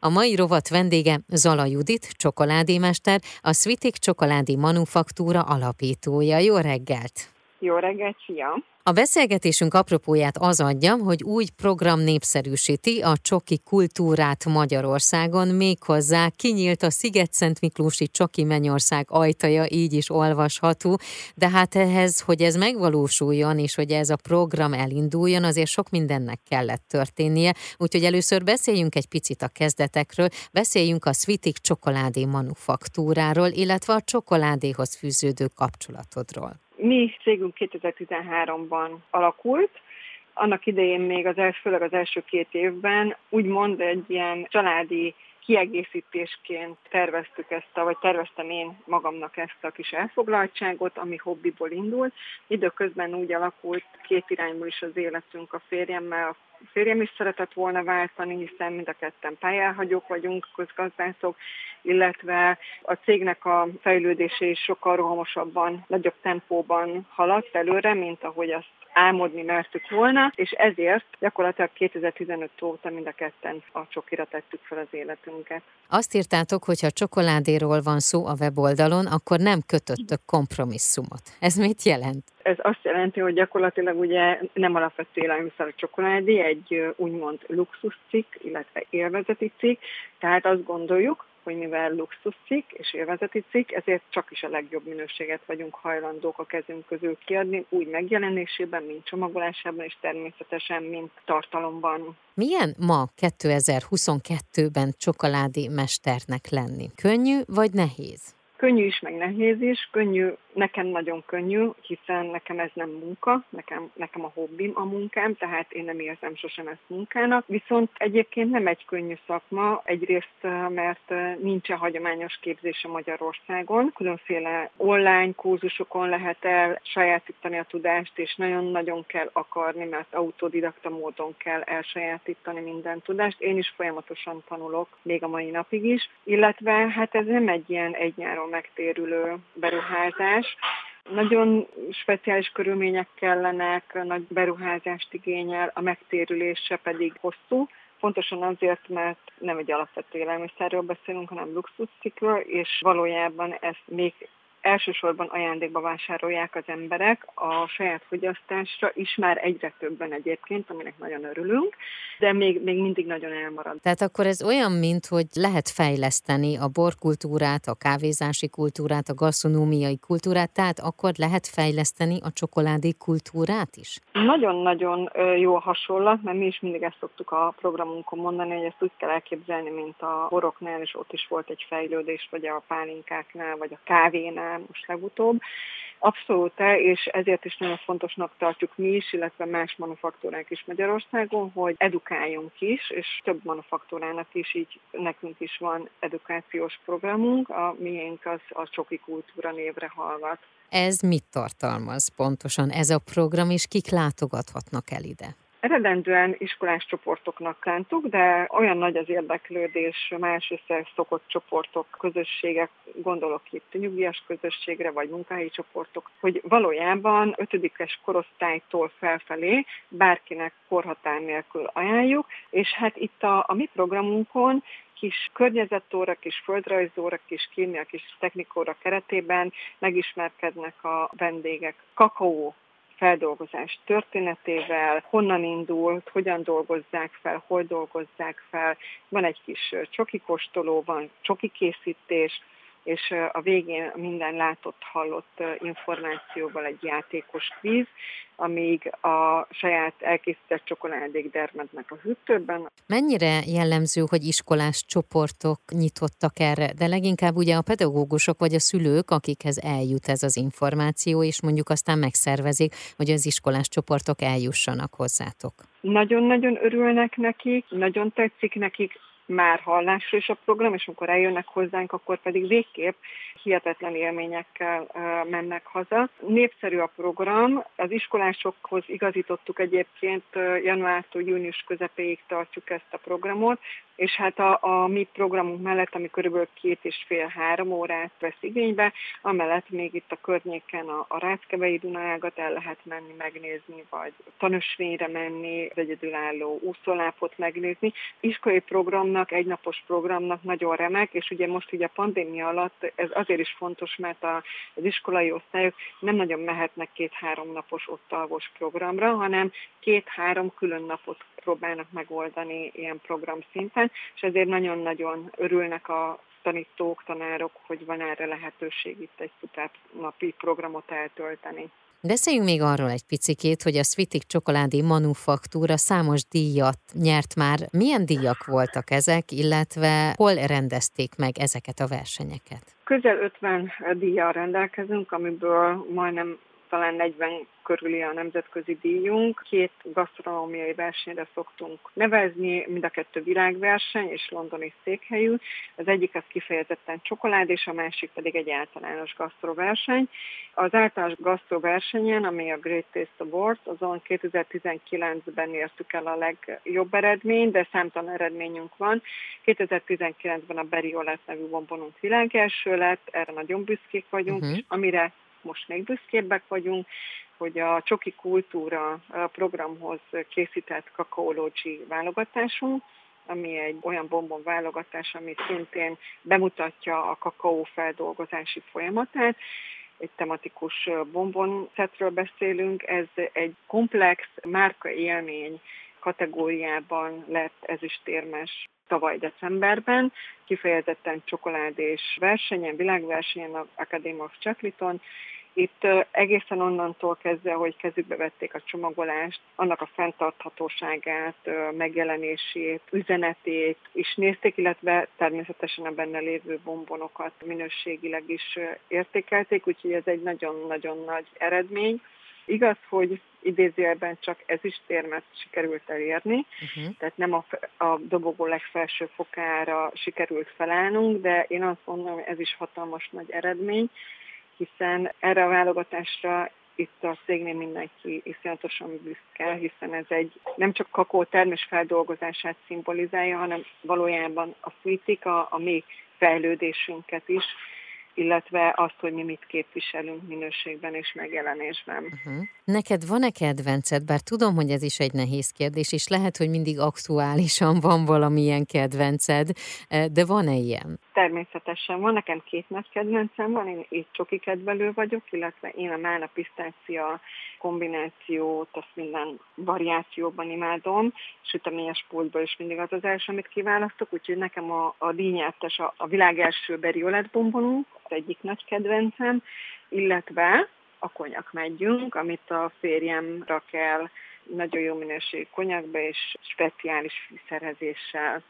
A mai rovat vendége Zala Judit, csokoládémester, a Svitik Csokoládi Manufaktúra alapítója. Jó reggelt! Jó reggelt, szia! A beszélgetésünk apropóját az adja, hogy új program népszerűsíti a csoki kultúrát Magyarországon, méghozzá kinyílt a Sziget-Szent Miklósi Csoki Mennyország ajtaja, így is olvasható, de hát ehhez, hogy ez megvalósuljon, és hogy ez a program elinduljon, azért sok mindennek kellett történnie, úgyhogy először beszéljünk egy picit a kezdetekről, beszéljünk a Svitik csokoládé manufaktúráról, illetve a csokoládéhoz fűződő kapcsolatodról. Mi cégünk 2013-ban alakult, annak idején még az első, főleg az első két évben úgymond egy ilyen családi kiegészítésként terveztük ezt, a, vagy terveztem én magamnak ezt a kis elfoglaltságot, ami hobbiból indult. Időközben úgy alakult két irányból is az életünk a férjemmel, a férjem is szeretett volna váltani, hiszen mind a ketten pályáhagyók vagyunk, közgazdászok, illetve a cégnek a fejlődése is sokkal rohamosabban, nagyobb tempóban haladt előre, mint ahogy azt álmodni mertük volna, és ezért gyakorlatilag 2015 óta mind a ketten a csokira tettük fel az életünket. Azt írtátok, hogy ha csokoládéról van szó a weboldalon, akkor nem kötöttök kompromisszumot. Ez mit jelent? Ez azt jelenti, hogy gyakorlatilag ugye nem alapvető élelmiszer a csokoládé, egy úgymond luxuscikk, illetve élvezeti cikk, tehát azt gondoljuk, hogy mivel luxuscikk és élvezeti cikk, ezért csak is a legjobb minőséget vagyunk hajlandók a kezünk közül kiadni, úgy megjelenésében, mint csomagolásában, és természetesen, mint tartalomban. Milyen ma 2022-ben csokoládi mesternek lenni? Könnyű vagy nehéz? Könnyű is, meg nehéz is. Könnyű, nekem nagyon könnyű, hiszen nekem ez nem munka, nekem, nekem a hobbim a munkám, tehát én nem érzem sosem ezt munkának. Viszont egyébként nem egy könnyű szakma, egyrészt mert nincsen hagyományos képzése Magyarországon. Különféle online kurzusokon lehet el sajátítani a tudást, és nagyon-nagyon kell akarni, mert autodidakta módon kell elsajátítani minden tudást. Én is folyamatosan tanulok, még a mai napig is, illetve hát ez nem egy ilyen egy nyáron megtérülő beruházás. Nagyon speciális körülmények kellenek, nagy beruházást igényel, a megtérülése pedig hosszú, Pontosan azért, mert nem egy alapvető élelmiszerről beszélünk, hanem luxuscikről, és valójában ez még elsősorban ajándékba vásárolják az emberek a saját fogyasztásra is már egyre többen egyébként, aminek nagyon örülünk, de még, még mindig nagyon elmarad. Tehát akkor ez olyan, mint hogy lehet fejleszteni a borkultúrát, a kávézási kultúrát, a gasztronómiai kultúrát, tehát akkor lehet fejleszteni a csokoládé kultúrát is? Nagyon-nagyon jó a hasonlat, mert mi is mindig ezt szoktuk a programunkon mondani, hogy ezt úgy kell elképzelni, mint a boroknál, és ott is volt egy fejlődés, vagy a pálinkáknál, vagy a kávénál, most legutóbb. Abszolút, és ezért is nagyon fontosnak tartjuk mi is, illetve más manufaktúrák is Magyarországon, hogy edukáljunk is, és több manufaktúrának is így nekünk is van edukációs programunk, a miénk az a Csoki Kultúra névre hallgat. Ez mit tartalmaz pontosan ez a program, és kik látogathatnak el ide? Eredendően iskolás csoportoknak szántuk, de olyan nagy az érdeklődés más összeszokott csoportok, közösségek, gondolok itt nyugdíjas közösségre, vagy munkahelyi csoportok, hogy valójában ötödikes korosztálytól felfelé bárkinek korhatár nélkül ajánljuk, és hát itt a, a mi programunkon kis környezetóra, kis földrajzóra, kis kémia, kis technikóra keretében megismerkednek a vendégek. Kakaó feldolgozás történetével, honnan indult, hogyan dolgozzák fel, hol dolgozzák fel. Van egy kis csoki kóstoló, van csoki készítés, és a végén minden látott, hallott információval egy játékos kvíz, amíg a saját elkészített csokoládék dermednek a hűtőben. Mennyire jellemző, hogy iskolás csoportok nyitottak erre, de leginkább ugye a pedagógusok vagy a szülők, akikhez eljut ez az információ, és mondjuk aztán megszervezik, hogy az iskolás csoportok eljussanak hozzátok. Nagyon-nagyon örülnek nekik, nagyon tetszik nekik, már hallásra is a program, és amikor eljönnek hozzánk, akkor pedig végképp hihetetlen élményekkel mennek haza. Népszerű a program, az iskolásokhoz igazítottuk egyébként januártól június közepéig tartjuk ezt a programot, és hát a, a mi programunk mellett, ami körülbelül két és fél-három órát vesz igénybe, amellett még itt a környéken a, a Ráckevei Dunaágat el lehet menni, megnézni, vagy tanösvényre menni, az egyedülálló úszólápot megnézni. Iskolai program programnak, egynapos programnak nagyon remek, és ugye most ugye a pandémia alatt ez azért is fontos, mert a, az iskolai osztályok nem nagyon mehetnek két-három napos ott programra, hanem két-három külön napot próbálnak megoldani ilyen program szinten, és ezért nagyon-nagyon örülnek a tanítók, tanárok, hogy van erre lehetőség itt egy napi programot eltölteni. Beszéljünk még arról egy picikét, hogy a Svitik csokoládé manufaktúra számos díjat nyert már. Milyen díjak voltak ezek, illetve hol rendezték meg ezeket a versenyeket? Közel 50 díjjal rendelkezünk, amiből majdnem talán 40 körüli a nemzetközi díjunk. Két gasztronómiai versenyre szoktunk nevezni, mind a kettő világverseny és londoni székhelyű. Az egyik az kifejezetten csokolád, és a másik pedig egy általános gasztroverseny. Az általános gasztroversenyen, ami a Great Taste Award, azon 2019-ben értük el a legjobb eredményt, de számtalan eredményünk van. 2019-ben a Beriolet nevű bombonunk világelső lett, erre nagyon büszkék vagyunk, uh-huh. amire most még büszkébbek vagyunk, hogy a Csoki Kultúra programhoz készített kakaológyi válogatásunk, ami egy olyan bombon válogatás, ami szintén bemutatja a kakaó feldolgozási folyamatát. Egy tematikus bombon szetről beszélünk, ez egy komplex márka élmény kategóriában lett ezüstérmes tavaly decemberben, kifejezetten csokoládés versenyen, világversenyen, a Academy of Chocolaton, itt egészen onnantól kezdve, hogy kezükbe vették a csomagolást, annak a fenntarthatóságát, megjelenését, üzenetét is nézték, illetve természetesen a benne lévő bombonokat minőségileg is értékelték, úgyhogy ez egy nagyon-nagyon nagy eredmény. Igaz, hogy idézőjelben csak ez is térmet sikerült elérni, uh-huh. tehát nem a, a dobogó legfelső fokára sikerült felállnunk, de én azt mondom, hogy ez is hatalmas nagy eredmény, hiszen erre a válogatásra itt a szégnél mindenki iszonyatosan büszke, hiszen ez egy nem csak kakó termés feldolgozását szimbolizálja, hanem valójában a fűtik a, a mi fejlődésünket is, illetve azt, hogy mi mit képviselünk minőségben és megjelenésben. Uh-huh. Neked van-e kedvenced? Bár tudom, hogy ez is egy nehéz kérdés, és lehet, hogy mindig aktuálisan van valamilyen kedvenced, eh, de van-e ilyen? Természetesen van, nekem két nagy kedvencem van, én így csoki kedvelő vagyok, illetve én a mána pisztácia kombinációt, azt minden variációban imádom, süteményes pultból is mindig az az első, amit kiválasztok, úgyhogy nekem a, a díjnyertes a, a világ első beriolet bombonunk, az egyik nagy kedvencem, illetve a konyak megyünk, amit a férjem rak el nagyon jó minőségű konyakba és speciális fűszerezéssel.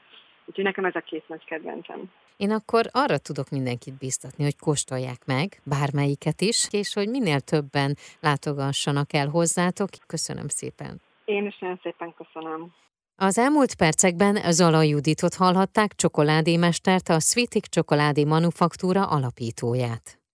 Úgyhogy nekem ez a két nagy kedvencem. Én akkor arra tudok mindenkit biztatni, hogy kóstolják meg bármelyiket is, és hogy minél többen látogassanak el hozzátok. Köszönöm szépen. Én is nagyon szépen köszönöm. Az elmúlt percekben Zala Juditot hallhatták, csokoládémestert, a Svitik Csokoládé Manufaktúra alapítóját.